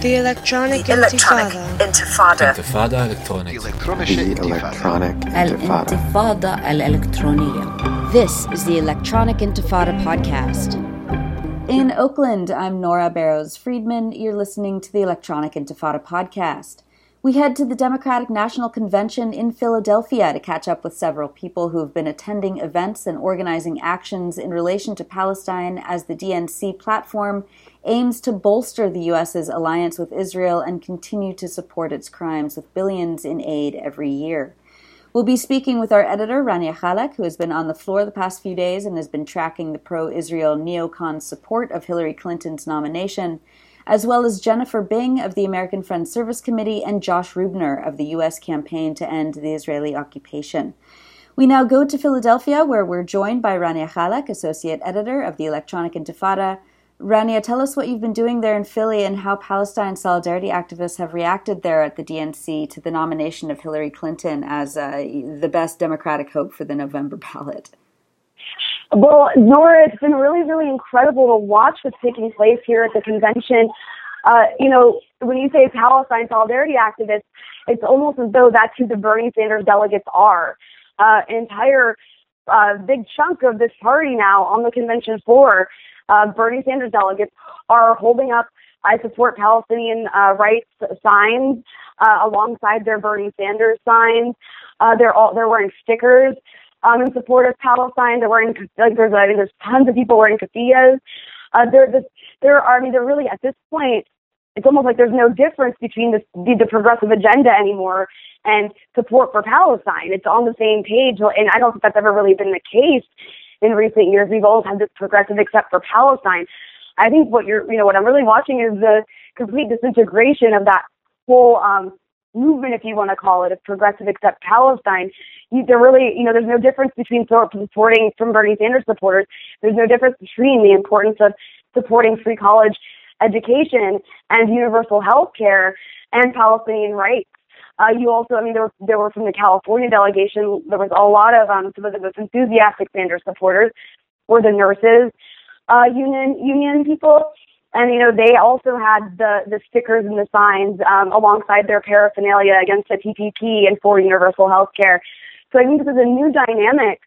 The Electronic the Intifada. Intifada Electronic. The Electronic Intifada Intifada Electronia. This is the Electronic Intifada podcast. In Oakland, I'm Nora Barrows Friedman. You're listening to the Electronic Intifada podcast. We head to the Democratic National Convention in Philadelphia to catch up with several people who have been attending events and organizing actions in relation to Palestine as the DNC platform aims to bolster the U.S.'s alliance with Israel and continue to support its crimes with billions in aid every year. We'll be speaking with our editor, Rania Khalek, who has been on the floor the past few days and has been tracking the pro Israel neocon support of Hillary Clinton's nomination, as well as Jennifer Bing of the American Friends Service Committee and Josh Ruebner of the U.S. campaign to end the Israeli occupation. We now go to Philadelphia, where we're joined by Rania Khalek, associate editor of the Electronic Intifada. Rania, tell us what you've been doing there in Philly and how Palestine solidarity activists have reacted there at the DNC to the nomination of Hillary Clinton as uh, the best Democratic hope for the November ballot. Well, Nora, it's been really, really incredible to watch what's taking place here at the convention. Uh, you know, when you say Palestine solidarity activists, it's almost as though that's who the Bernie Sanders delegates are. Uh, entire uh, big chunk of this party now on the convention floor, uh, Bernie Sanders delegates are holding up I support Palestinian uh, rights signs uh, alongside their Bernie Sanders signs. Uh, they're all they're wearing stickers um, in support of Palestine. They're wearing like there's I mean, there's tons of people wearing keffiyehs. Uh, there this, there are I mean they're really at this point it's almost like there's no difference between this, the, the progressive agenda anymore and support for Palestine. It's on the same page, and I don't think that's ever really been the case in recent years. We've always had this progressive except for Palestine. I think what you're, you know, what I'm really watching is the complete disintegration of that whole um, movement, if you want to call it, of progressive except Palestine. You, there really, you know, there's no difference between supporting from Bernie Sanders supporters. There's no difference between the importance of supporting free college education and universal health care and Palestinian rights. Uh, you also, I mean, there were, there were from the California delegation, there was a lot of um, some of the most enthusiastic Sanders supporters were the nurses uh, union union people, and you know they also had the the stickers and the signs um, alongside their paraphernalia against the TPP and for universal health care. So I think this is a new dynamic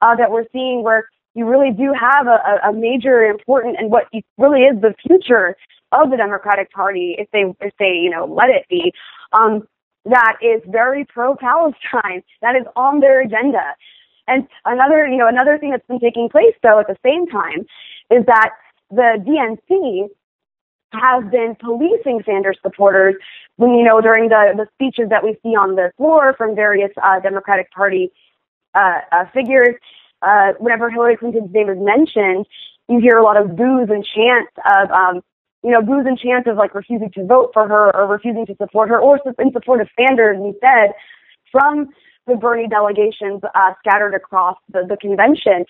uh, that we're seeing where you really do have a, a major important and what really is the future of the Democratic Party if they if they you know let it be um, that is very pro Palestine that is on their agenda. And another you know another thing that's been taking place though at the same time is that the DNC has been policing Sanders supporters when you know during the the speeches that we see on the floor from various uh, Democratic Party uh, uh, figures uh, whenever Hillary Clinton's name is mentioned, you hear a lot of boos and chants of, um, you know, boos and chants of like refusing to vote for her or refusing to support her or in support of Sanders instead from the Bernie delegations uh, scattered across the, the convention.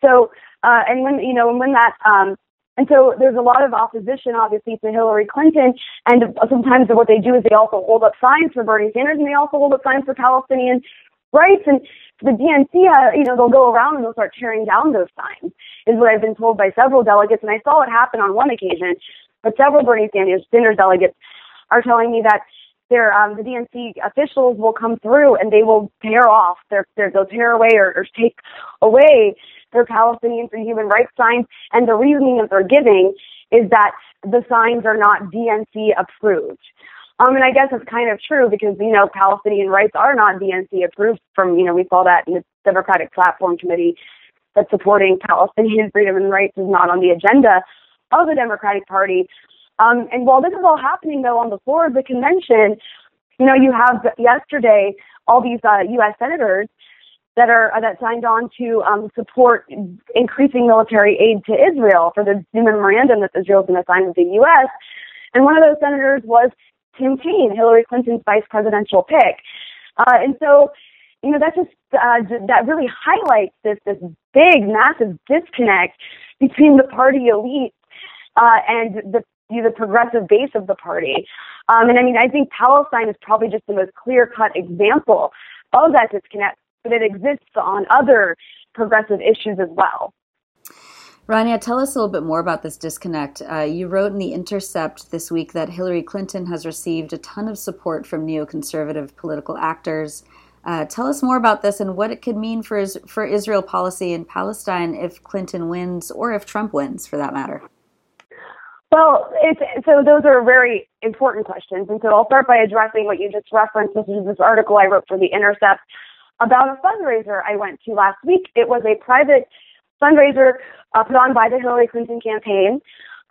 So, uh, and when, you know, and when that, um, and so there's a lot of opposition, obviously, to Hillary Clinton. And sometimes what they do is they also hold up signs for Bernie Sanders and they also hold up signs for Palestinian rights. And the DNC, uh, you know, they'll go around and they'll start tearing down those signs, is what I've been told by several delegates. And I saw it happen on one occasion, but several Bernie Sanders, Sanders delegates are telling me that their um, the DNC officials will come through and they will tear off their, their they'll tear away or, or take away their Palestinian for human rights signs. And the reasoning that they're giving is that the signs are not DNC approved. Um, and I guess it's kind of true because, you know, Palestinian rights are not DNC approved from, you know, we saw that in the Democratic Platform Committee that supporting Palestinian freedom and rights is not on the agenda of the Democratic Party. Um, and while this is all happening, though, on the floor of the convention, you know, you have yesterday all these uh, U.S. senators that are uh, that signed on to um, support increasing military aid to Israel for the new memorandum that Israel is going to sign with the U.S. And one of those senators was Tim Kaine, Hillary Clinton's vice presidential pick. Uh, and so, you know, that just uh, that really highlights this this big, massive disconnect between the party elite uh, and the the progressive base of the party. Um, and I mean, I think Palestine is probably just the most clear cut example of that disconnect, but it exists on other progressive issues as well. Rania, tell us a little bit more about this disconnect. Uh, you wrote in The Intercept this week that Hillary Clinton has received a ton of support from neoconservative political actors. Uh, tell us more about this and what it could mean for, for Israel policy in Palestine if Clinton wins or if Trump wins, for that matter. Well, so those are very important questions. And so I'll start by addressing what you just referenced. This is this article I wrote for The Intercept about a fundraiser I went to last week. It was a private fundraiser uh, put on by the Hillary Clinton campaign.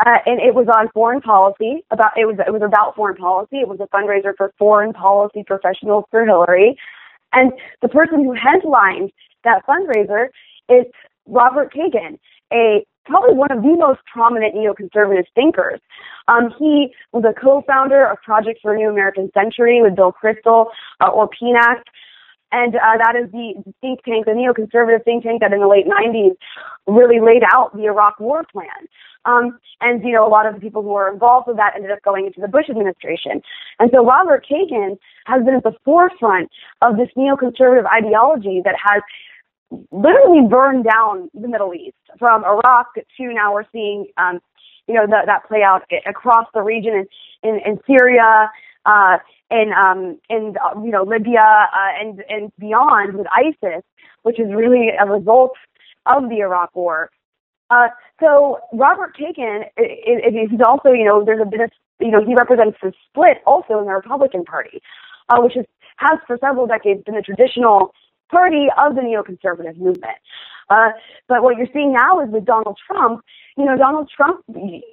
Uh, and it was on foreign policy. About it was it was about foreign policy. It was a fundraiser for foreign policy professionals for Hillary, and the person who headlined that fundraiser is Robert Kagan, a probably one of the most prominent neoconservative thinkers. Um, he was a co-founder of Project for a New American Century with Bill Kristol uh, or PNAC. And uh, that is the think tank, the neoconservative think tank that in the late 90s really laid out the Iraq war plan. Um, and, you know, a lot of the people who were involved with that ended up going into the Bush administration. And so Robert Kagan has been at the forefront of this neoconservative ideology that has literally burned down the Middle East from Iraq to now we're seeing, um, you know, the, that play out across the region in, in, in Syria, uh, in um, in uh, you know Libya uh, and and beyond with ISIS, which is really a result of the Iraq War. Uh, so Robert Kagan, he's also you know there's a bit of you know he represents the split also in the Republican Party, uh, which is has for several decades been the traditional party of the neoconservative movement. Uh, but what you're seeing now is with Donald Trump, you know, Donald Trump,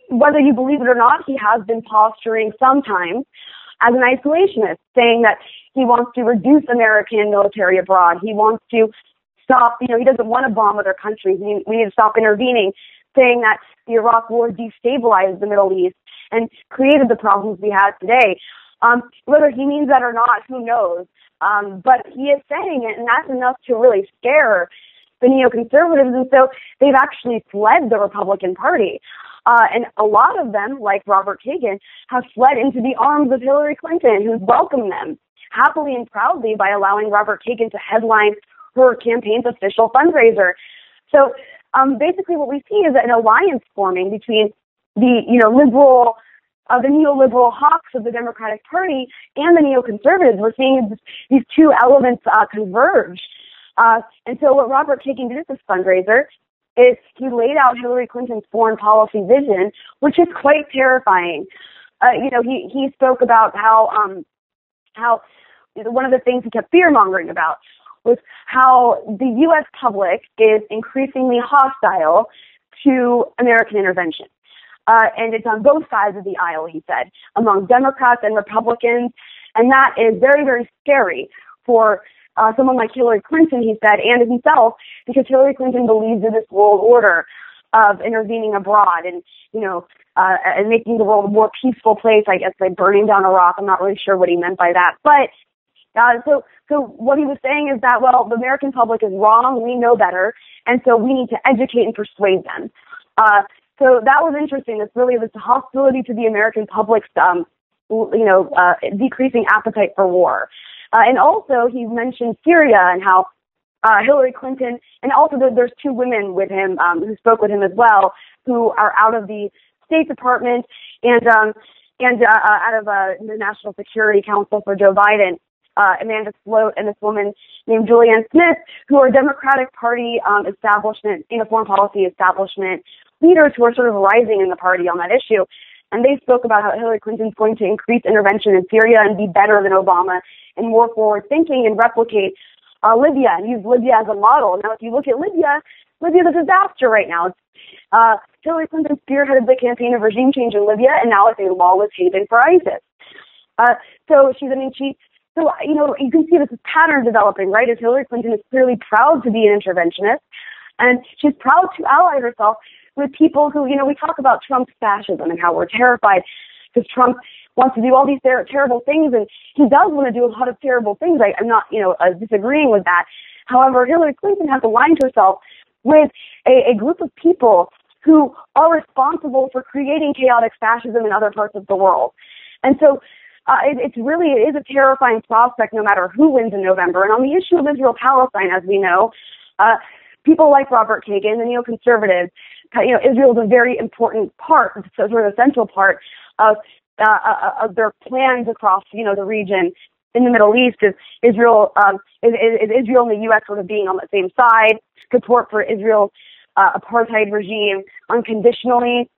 whether you believe it or not, he has been posturing sometimes as an isolationist, saying that he wants to reduce American military abroad. He wants to stop, you know, he doesn't want to bomb other countries. We, we need to stop intervening, saying that the Iraq War destabilized the Middle East and created the problems we have today. Um, whether he means that or not, who knows? Um, but he is saying it, and that's enough to really scare the neoconservatives. And so they've actually fled the Republican Party. Uh, and a lot of them, like Robert Kagan, have fled into the arms of Hillary Clinton, who's welcomed them happily and proudly by allowing Robert Kagan to headline her campaign's official fundraiser. So um, basically, what we see is an alliance forming between the you know liberal, uh, the neoliberal hawks of the Democratic Party and the neoconservatives. We're seeing these two elements uh, converge. Uh, and so, what Robert Kagan did at this fundraiser is he laid out Hillary Clinton's foreign policy vision, which is quite terrifying. Uh, you know, he he spoke about how um, how one of the things he kept fear mongering about was how the U.S. public is increasingly hostile to American intervention. Uh, and it's on both sides of the aisle, he said, among Democrats and Republicans. And that is very, very scary for uh, someone like Hillary Clinton, he said, and himself, because Hillary Clinton believes in this world order of intervening abroad and, you know, uh, and making the world a more peaceful place, I guess, by burning down Iraq. I'm not really sure what he meant by that. But, uh, so, so what he was saying is that, well, the American public is wrong. We know better. And so we need to educate and persuade them. Uh, so that was interesting. It's really this hostility to the American public's, um, you know, uh, decreasing appetite for war. Uh, and also, he mentioned Syria and how uh, Hillary Clinton, and also there's two women with him um, who spoke with him as well, who are out of the State Department and um, and uh, uh out of uh, the National Security Council for Joe Biden. Uh, Amanda Sloat and this woman named Julianne Smith, who are Democratic Party um, establishment, you know, foreign policy establishment leaders who are sort of rising in the party on that issue. And they spoke about how Hillary Clinton's going to increase intervention in Syria and be better than Obama and more forward thinking and replicate uh, Libya and use Libya as a model. Now, if you look at Libya, Libya's a disaster right now. Uh, Hillary Clinton spearheaded the campaign of regime change in Libya, and now it's a lawless haven for ISIS. Uh, so she's, I mean, she, so, you know, you can see this pattern developing, right? As Hillary Clinton is clearly proud to be an interventionist, and she's proud to ally herself with people who, you know, we talk about Trump's fascism and how we're terrified because Trump wants to do all these ter- terrible things, and he does want to do a lot of terrible things. I, I'm not, you know, uh, disagreeing with that. However, Hillary Clinton has aligned herself with a, a group of people who are responsible for creating chaotic fascism in other parts of the world. And so uh, it, it's really, it is a terrifying prospect no matter who wins in November. And on the issue of Israel-Palestine, as we know, uh, people like Robert Kagan, the neoconservatives, you know, Israel is a very important part, so sort of a central part of, uh, uh, of their plans across, you know, the region in the Middle East is Israel, um, is, is, Israel and the U.S. sort of being on the same side, support for Israel's uh, apartheid regime unconditionally.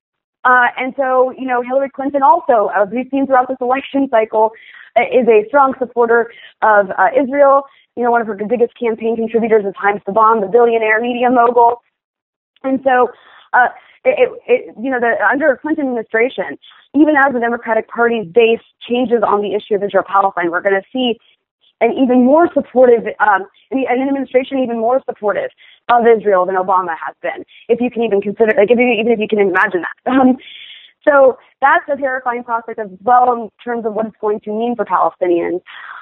Uh, and so, you know, Hillary Clinton also, as we've seen throughout this election cycle, uh, is a strong supporter of uh, Israel. You know, one of her biggest campaign contributors is Haim Saban, the billionaire media mogul. And so, uh, it, it, you know, the, under a Clinton administration, even as the Democratic Party's base changes on the issue of Israel Palestine, we're going to see an even more supportive, um, an administration even more supportive of Israel than Obama has been, if you can even consider, like, if you, even if you can imagine that. Um, so that's a terrifying prospect as well in terms of what it's going to mean for Palestinians.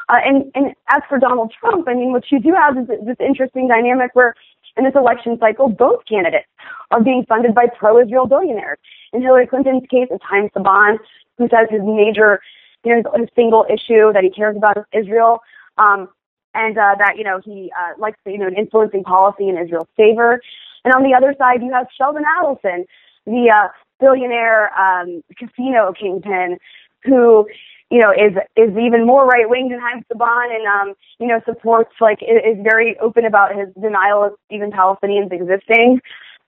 Uh, and, and as for Donald Trump, I mean, what you do have is this interesting dynamic where in this election cycle, both candidates are being funded by pro-Israel billionaires. In Hillary Clinton's case, it's Haim Saban, who says his major, you know, his single issue that he cares about is Israel, um, and uh, that you know he uh, likes you know influencing policy in Israel's favor. And on the other side, you have Sheldon Adelson, the uh, billionaire um, casino kingpin, who you know, is is even more right wing than Haim Saban, and um, you know, supports like is very open about his denial of even Palestinians existing,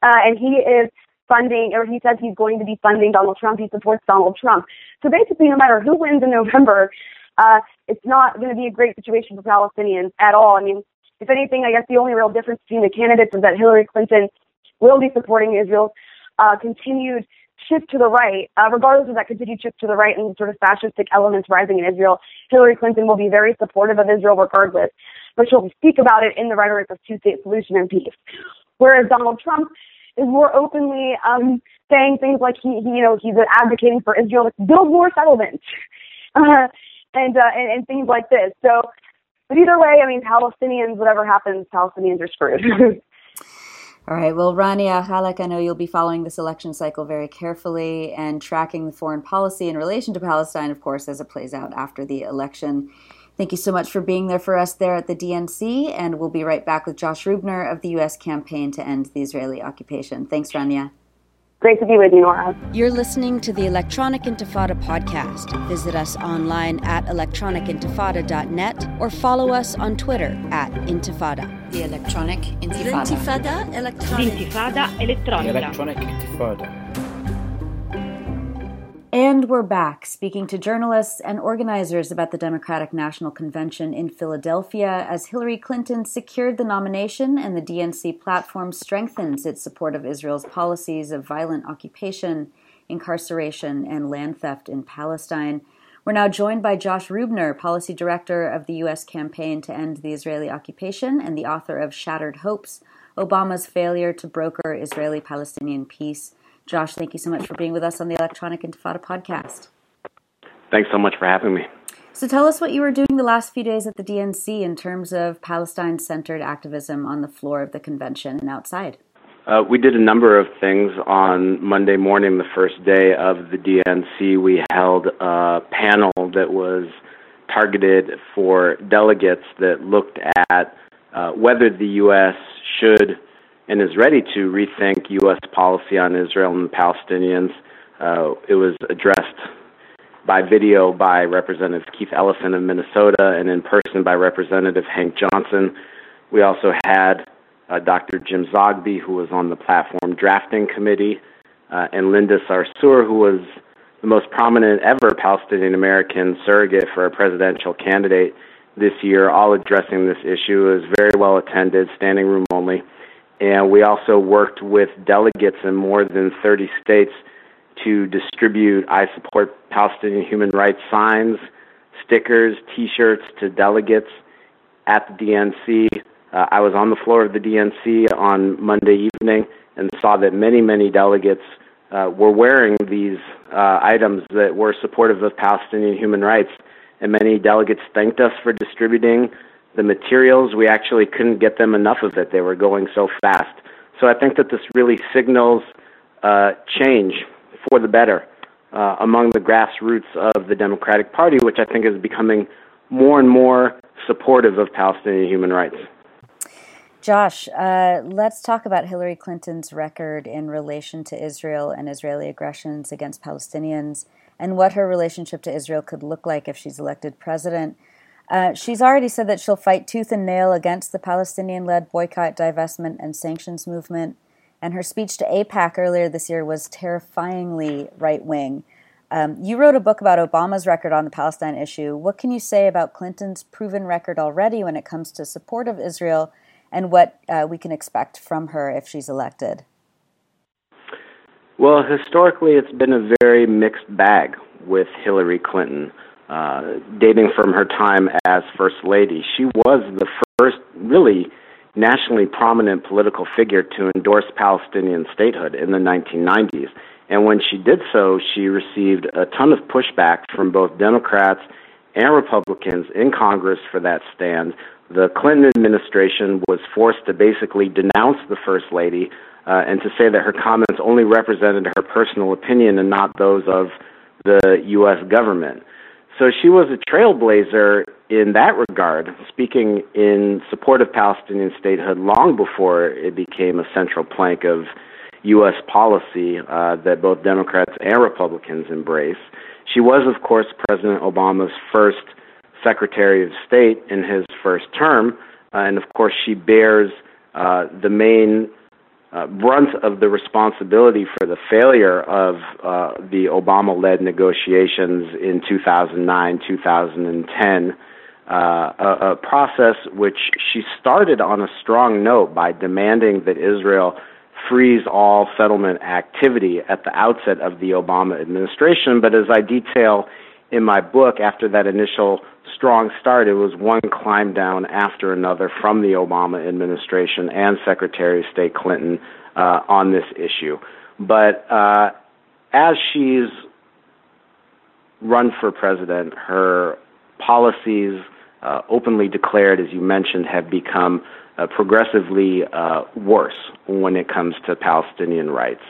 uh, and he is funding, or he says he's going to be funding Donald Trump. He supports Donald Trump. So basically, no matter who wins in November, uh, it's not going to be a great situation for Palestinians at all. I mean, if anything, I guess the only real difference between the candidates is that Hillary Clinton will be supporting Israel's uh, continued shift to the right, uh, regardless of that continued shift to the right and sort of fascistic elements rising in Israel, Hillary Clinton will be very supportive of Israel regardless, but she'll speak about it in the rhetoric of two-state solution and peace. Whereas Donald Trump is more openly um, saying things like he, he, you know, he's advocating for Israel to build more settlements, uh, and, uh, and and things like this. So, but either way, I mean, Palestinians, whatever happens, Palestinians are screwed. All right. Well, Rania Khalek, I know you'll be following this election cycle very carefully and tracking the foreign policy in relation to Palestine, of course, as it plays out after the election. Thank you so much for being there for us there at the DNC, and we'll be right back with Josh Ruebner of the U.S. campaign to end the Israeli occupation. Thanks, Rania. Great to be with you, Nora. You're listening to the Electronic Intifada podcast. Visit us online at electronicintifada.net or follow us on Twitter at Intifada. The Electronic Intifada. Intifada Electronic. Intifada Electronica. The Electronic Intifada. And we're back speaking to journalists and organizers about the Democratic National Convention in Philadelphia as Hillary Clinton secured the nomination and the DNC platform strengthens its support of Israel's policies of violent occupation, incarceration, and land theft in Palestine. We're now joined by Josh Ruebner, Policy Director of the U.S. campaign to end the Israeli occupation and the author of Shattered Hopes Obama's Failure to Broker Israeli Palestinian Peace. Josh, thank you so much for being with us on the Electronic Intifada podcast. Thanks so much for having me. So, tell us what you were doing the last few days at the DNC in terms of Palestine centered activism on the floor of the convention and outside. Uh, we did a number of things on Monday morning, the first day of the DNC. We held a panel that was targeted for delegates that looked at uh, whether the U.S. should and is ready to rethink U.S. policy on Israel and the Palestinians. Uh, it was addressed by video by Representative Keith Ellison of Minnesota and in person by Representative Hank Johnson. We also had uh, Dr. Jim Zogby, who was on the platform drafting committee, uh, and Linda Sarsour, who was the most prominent ever Palestinian American surrogate for a presidential candidate this year, all addressing this issue. It was very well attended, standing room only. And we also worked with delegates in more than 30 states to distribute I support Palestinian human rights signs, stickers, t shirts to delegates at the DNC. Uh, I was on the floor of the DNC on Monday evening and saw that many, many delegates uh, were wearing these uh, items that were supportive of Palestinian human rights. And many delegates thanked us for distributing the materials, we actually couldn't get them enough of it. They were going so fast. So I think that this really signals uh, change for the better uh, among the grassroots of the Democratic Party, which I think is becoming more and more supportive of Palestinian human rights. Josh, uh, let's talk about Hillary Clinton's record in relation to Israel and Israeli aggressions against Palestinians and what her relationship to Israel could look like if she's elected president. Uh, she's already said that she'll fight tooth and nail against the Palestinian led boycott, divestment, and sanctions movement. And her speech to AIPAC earlier this year was terrifyingly right wing. Um, you wrote a book about Obama's record on the Palestine issue. What can you say about Clinton's proven record already when it comes to support of Israel and what uh, we can expect from her if she's elected? Well, historically, it's been a very mixed bag with Hillary Clinton. Uh, dating from her time as First Lady, she was the first really nationally prominent political figure to endorse Palestinian statehood in the 1990s. And when she did so, she received a ton of pushback from both Democrats and Republicans in Congress for that stand. The Clinton administration was forced to basically denounce the First Lady uh, and to say that her comments only represented her personal opinion and not those of the U.S. government. So she was a trailblazer in that regard, speaking in support of Palestinian statehood long before it became a central plank of U.S. policy uh, that both Democrats and Republicans embrace. She was, of course, President Obama's first Secretary of State in his first term, uh, and of course, she bears uh, the main uh, brunt of the responsibility for the failure of uh, the Obama led negotiations in 2009, 2010. Uh, a, a process which she started on a strong note by demanding that Israel freeze all settlement activity at the outset of the Obama administration. But as I detail in my book, after that initial strong start, it was one climb down after another from the Obama administration and Secretary of State Clinton uh, on this issue. But uh, as she's run for president, her policies, uh, openly declared, as you mentioned, have become uh, progressively uh, worse when it comes to Palestinian rights.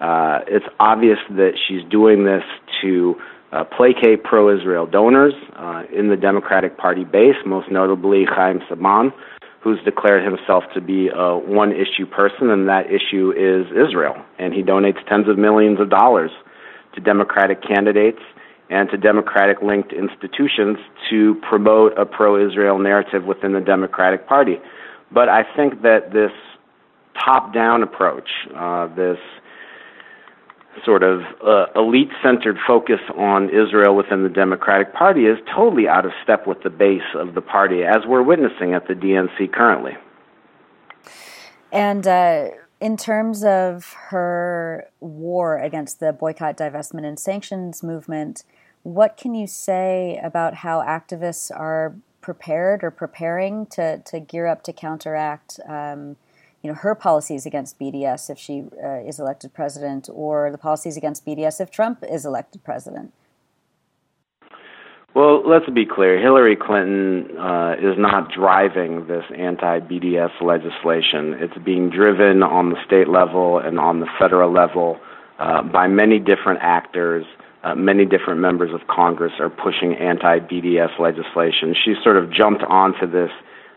Uh, it's obvious that she's doing this to uh, placate pro Israel donors uh, in the Democratic Party base, most notably Chaim Saban, who's declared himself to be a one issue person, and that issue is Israel. And he donates tens of millions of dollars to Democratic candidates and to Democratic linked institutions to promote a pro Israel narrative within the Democratic Party. But I think that this top down approach, uh, this sort of uh, elite centered focus on Israel within the Democratic Party is totally out of step with the base of the party, as we're witnessing at the DNC currently. And uh, in terms of her war against the boycott, divestment, and sanctions movement, what can you say about how activists are prepared or preparing to, to gear up to counteract? Um, you know her policies against BDS if she uh, is elected president, or the policies against BDS if Trump is elected president? Well, let's be clear. Hillary Clinton uh, is not driving this anti-BDS legislation. It's being driven on the state level and on the federal level uh, by many different actors uh, many different members of Congress are pushing anti BDS legislation. She sort of jumped onto this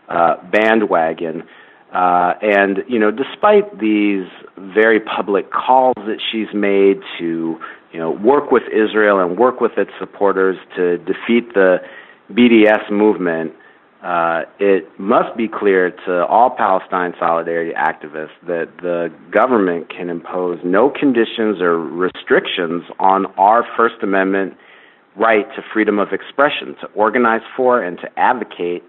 uh, bandwagon. Uh, and, you know, despite these very public calls that she's made to, you know, work with Israel and work with its supporters to defeat the BDS movement, uh, it must be clear to all Palestine solidarity activists that the government can impose no conditions or restrictions on our First Amendment right to freedom of expression, to organize for and to advocate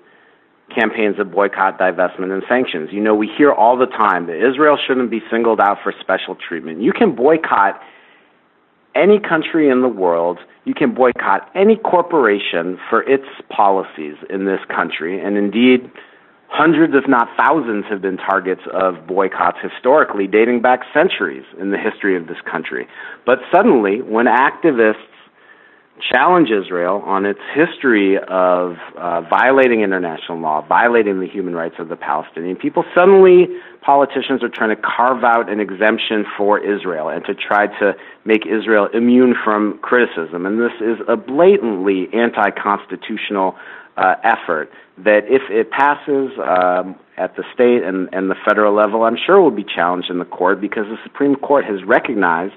campaigns of boycott, divestment, and sanctions. You know, we hear all the time that Israel shouldn't be singled out for special treatment. You can boycott any country in the world, you can boycott any corporation for its policies in this country. And indeed, hundreds, if not thousands, have been targets of boycotts historically, dating back centuries in the history of this country. But suddenly, when activists challenge Israel on its history of uh, violating international law, violating the human rights of the Palestinian people, suddenly politicians are trying to carve out an exemption for Israel and to try to make Israel immune from criticism. And this is a blatantly anti constitutional uh, effort that, if it passes um, at the state and, and the federal level, I'm sure will be challenged in the court because the Supreme Court has recognized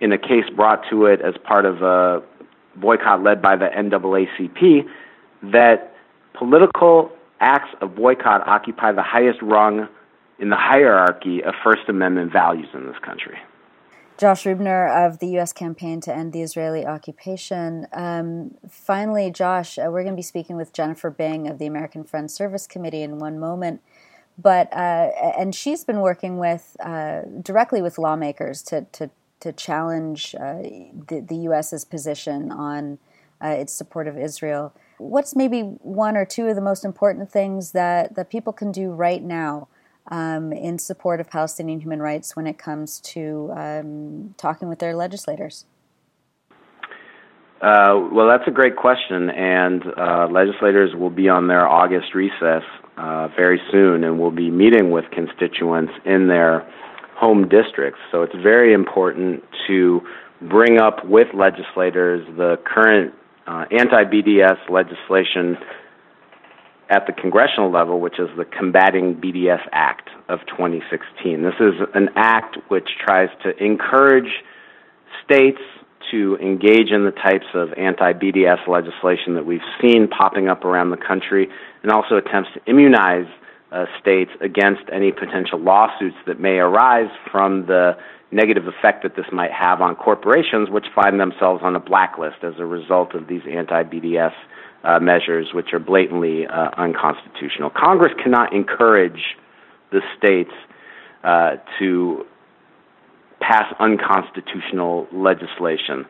in a case brought to it as part of a boycott led by the NAACP that political acts of boycott occupy the highest rung in the hierarchy of First Amendment values in this country. Josh Ruebner of the U.S. campaign to end the Israeli occupation. Um, finally, Josh, uh, we're going to be speaking with Jennifer Bing of the American Friends Service Committee in one moment. But uh, and she's been working with uh, directly with lawmakers to to to challenge uh, the, the U.S.'s position on uh, its support of Israel. What's maybe one or two of the most important things that, that people can do right now um, in support of Palestinian human rights when it comes to um, talking with their legislators? Uh, well, that's a great question, and uh, legislators will be on their August recess uh, very soon, and will be meeting with constituents in their home districts. So it's very important to bring up with legislators the current uh, anti BDS legislation at the congressional level, which is the Combating BDS Act of 2016. This is an act which tries to encourage states to engage in the types of anti BDS legislation that we've seen popping up around the country and also attempts to immunize uh, states against any potential lawsuits that may arise from the negative effect that this might have on corporations, which find themselves on a blacklist as a result of these anti BDS uh, measures, which are blatantly uh, unconstitutional. Congress cannot encourage the states uh, to pass unconstitutional legislation.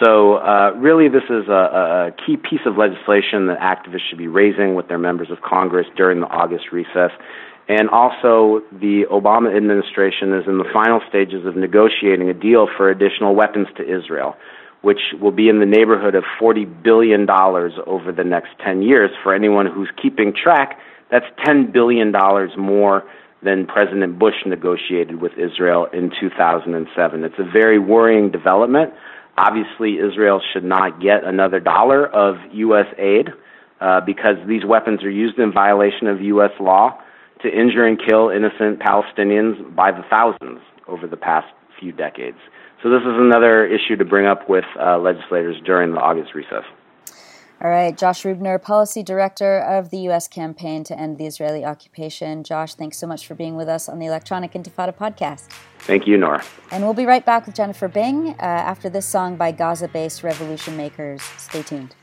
So, uh, really, this is a, a, key piece of legislation that activists should be raising with their members of Congress during the August recess. And also, the Obama administration is in the final stages of negotiating a deal for additional weapons to Israel, which will be in the neighborhood of $40 billion over the next 10 years. For anyone who's keeping track, that's $10 billion more than President Bush negotiated with Israel in 2007. It's a very worrying development. Obviously, Israel should not get another dollar of U.S. aid uh, because these weapons are used in violation of U.S. law to injure and kill innocent Palestinians by the thousands over the past few decades. So, this is another issue to bring up with uh, legislators during the August recess. All right, Josh Ruebner, Policy Director of the U.S. Campaign to End the Israeli Occupation. Josh, thanks so much for being with us on the Electronic Intifada podcast. Thank you, Nora. And we'll be right back with Jennifer Bing uh, after this song by Gaza based revolution makers. Stay tuned.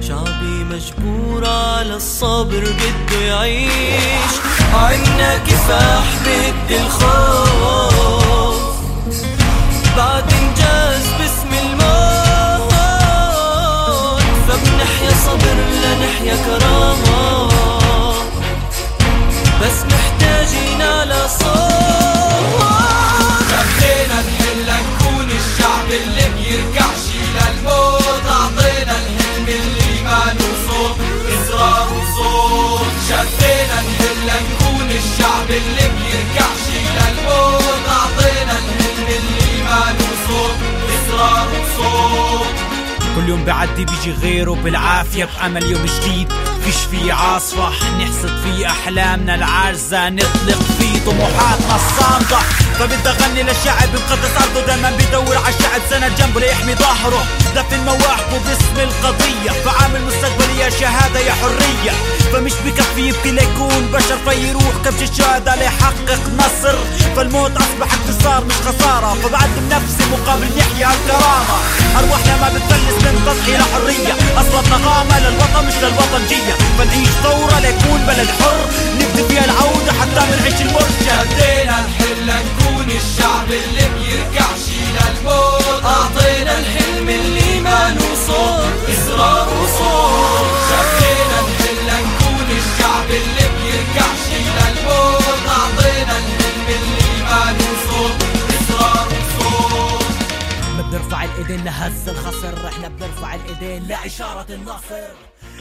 شعبي على الصبر بده يعيش عنا كفاح ضد الخوف Aladdin يوم بعدي بيجي غيره بالعافية بأمل يوم جديد. فيش فيه عاصفة نحصد فيه أحلامنا. العارزة نطلق فيه طموحاتنا الصامدة فبدي أغني للشعب مقدس أرضه. دايما بيدور على الشعب سند جنبه ليحمي ظهره. دفن مواهبه باسم القضية. فعامل مستقبلية شهادة يا حرية. فمش بكفي يبكي ليكون بشر. فيروح كبش الشهادة ليحقق نصر. فالموت أصبح انتصار مش خسارة. فبعدم نفسي مقابل نحيا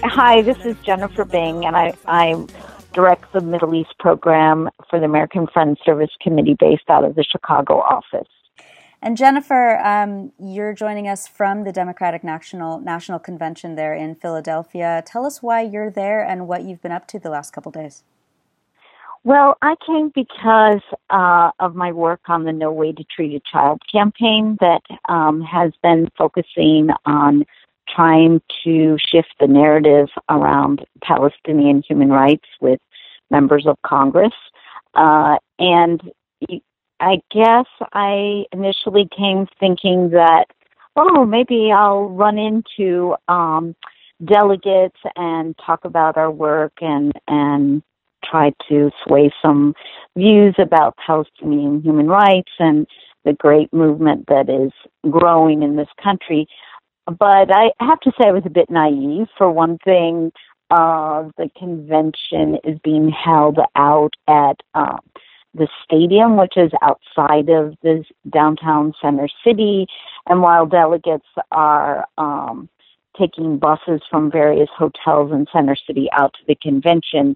Hi, this is Jennifer Bing, and I, I direct the Middle East program for the American Friends Service Committee based out of the Chicago office. And Jennifer, um, you're joining us from the Democratic National National Convention there in Philadelphia. Tell us why you're there and what you've been up to the last couple days. Well, I came because uh, of my work on the No Way to Treat a Child campaign that um, has been focusing on trying to shift the narrative around Palestinian human rights with members of Congress. Uh, and I guess I initially came thinking that, oh, maybe I'll run into um, delegates and talk about our work and and try to sway some views about Palestinian human rights and the great movement that is growing in this country. But I have to say I was a bit naive. For one thing, uh, the convention is being held out at um, the stadium, which is outside of the downtown center city. And while delegates are um, taking buses from various hotels in center city out to the convention,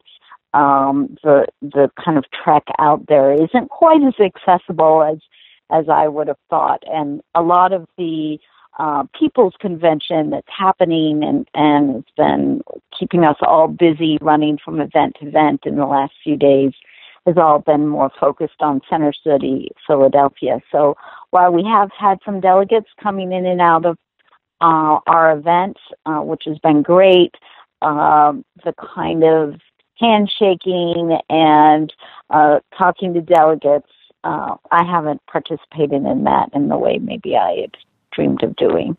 um, the the kind of trek out there isn't quite as accessible as as I would have thought, and a lot of the uh, people's convention that's happening and and has been keeping us all busy running from event to event in the last few days has all been more focused on Center City, Philadelphia. So while we have had some delegates coming in and out of uh, our events, uh, which has been great, uh, the kind of handshaking and uh, talking to delegates. Uh, I haven't participated in that in the way maybe I had dreamed of doing.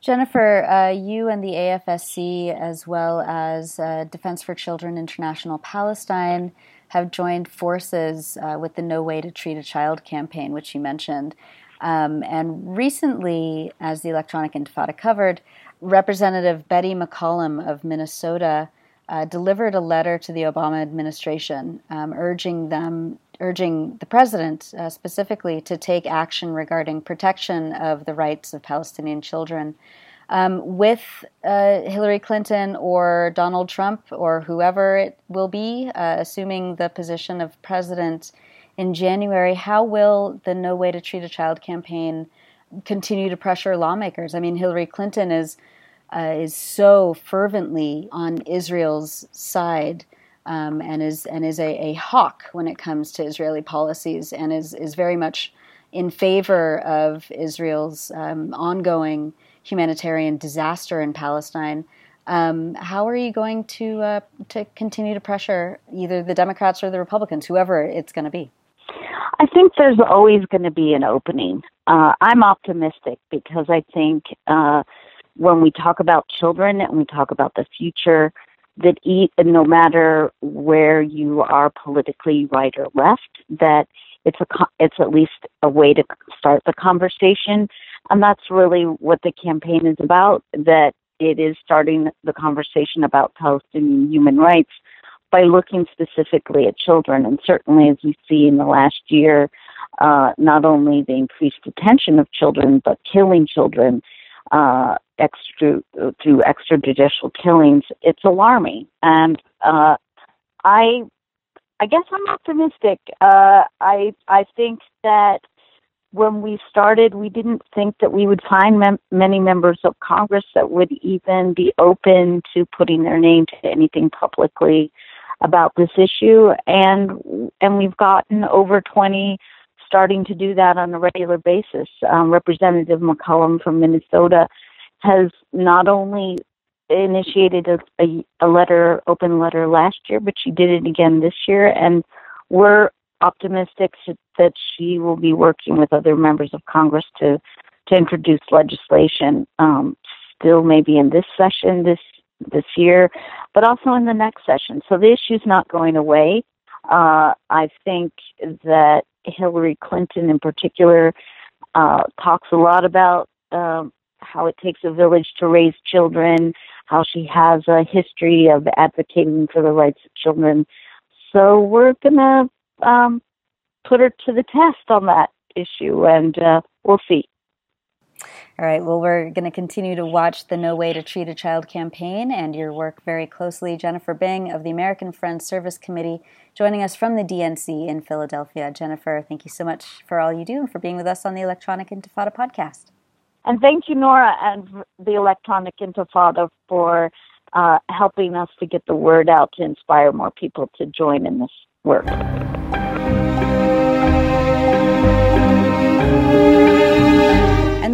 Jennifer, uh, you and the AFSC, as well as uh, Defense for Children International Palestine, have joined forces uh, with the No Way to Treat a Child campaign, which you mentioned. Um, and recently, as the Electronic Intifada covered, Representative Betty McCollum of Minnesota uh, delivered a letter to the Obama administration um, urging them, urging the president uh, specifically to take action regarding protection of the rights of Palestinian children. Um, with uh, Hillary Clinton or Donald Trump or whoever it will be, uh, assuming the position of president in January, how will the No Way to Treat a Child campaign continue to pressure lawmakers? I mean, Hillary Clinton is uh, is so fervently on Israel's side um, and is and is a, a, hawk when it comes to Israeli policies and is is very much in favor of Israel's um, ongoing humanitarian disaster in Palestine. Um, how are you going to uh, to continue to pressure either the Democrats or the Republicans, whoever it's going to be? I think there's always going to be an opening. Uh, I'm optimistic because I think uh, when we talk about children and we talk about the future, that eat, no matter where you are politically right or left, that it's a it's at least a way to start the conversation, and that's really what the campaign is about. That it is starting the conversation about Palestinian human rights by looking specifically at children, and certainly as we see in the last year, uh, not only the increased detention of children but killing children uh, extra through extrajudicial killings, it's alarming. And uh, I, I guess I'm optimistic. Uh, I I think that when we started, we didn't think that we would find mem- many members of Congress that would even be open to putting their name to anything publicly about this issue, and and we've gotten over 20 starting to do that on a regular basis. Um, Representative McCollum from Minnesota has not only initiated a, a, a letter, open letter last year, but she did it again this year, and we're optimistic that she will be working with other members of Congress to to introduce legislation. Um, still, maybe in this session this this year, but also in the next session. So the issue's not going away. Uh, I think that Hillary Clinton, in particular, uh, talks a lot about um, how it takes a village to raise children, how she has a history of advocating for the rights of children. So we're going to um, put her to the test on that issue, and uh, we'll see. All right. Well, we're going to continue to watch the No Way to Treat a Child campaign and your work very closely. Jennifer Bing of the American Friends Service Committee joining us from the DNC in Philadelphia. Jennifer, thank you so much for all you do and for being with us on the Electronic Intifada podcast. And thank you, Nora, and the Electronic Intifada for uh, helping us to get the word out to inspire more people to join in this work.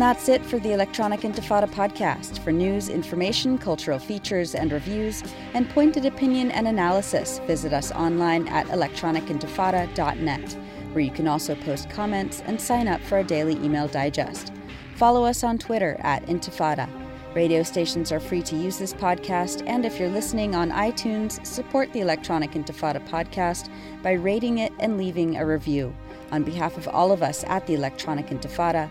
That's it for the Electronic Intifada podcast. For news, information, cultural features and reviews, and pointed opinion and analysis, visit us online at electronicintifada.net, where you can also post comments and sign up for a daily email digest. Follow us on Twitter at Intifada. Radio stations are free to use this podcast, and if you're listening on iTunes, support the Electronic Intifada podcast by rating it and leaving a review. On behalf of all of us at the Electronic Intifada,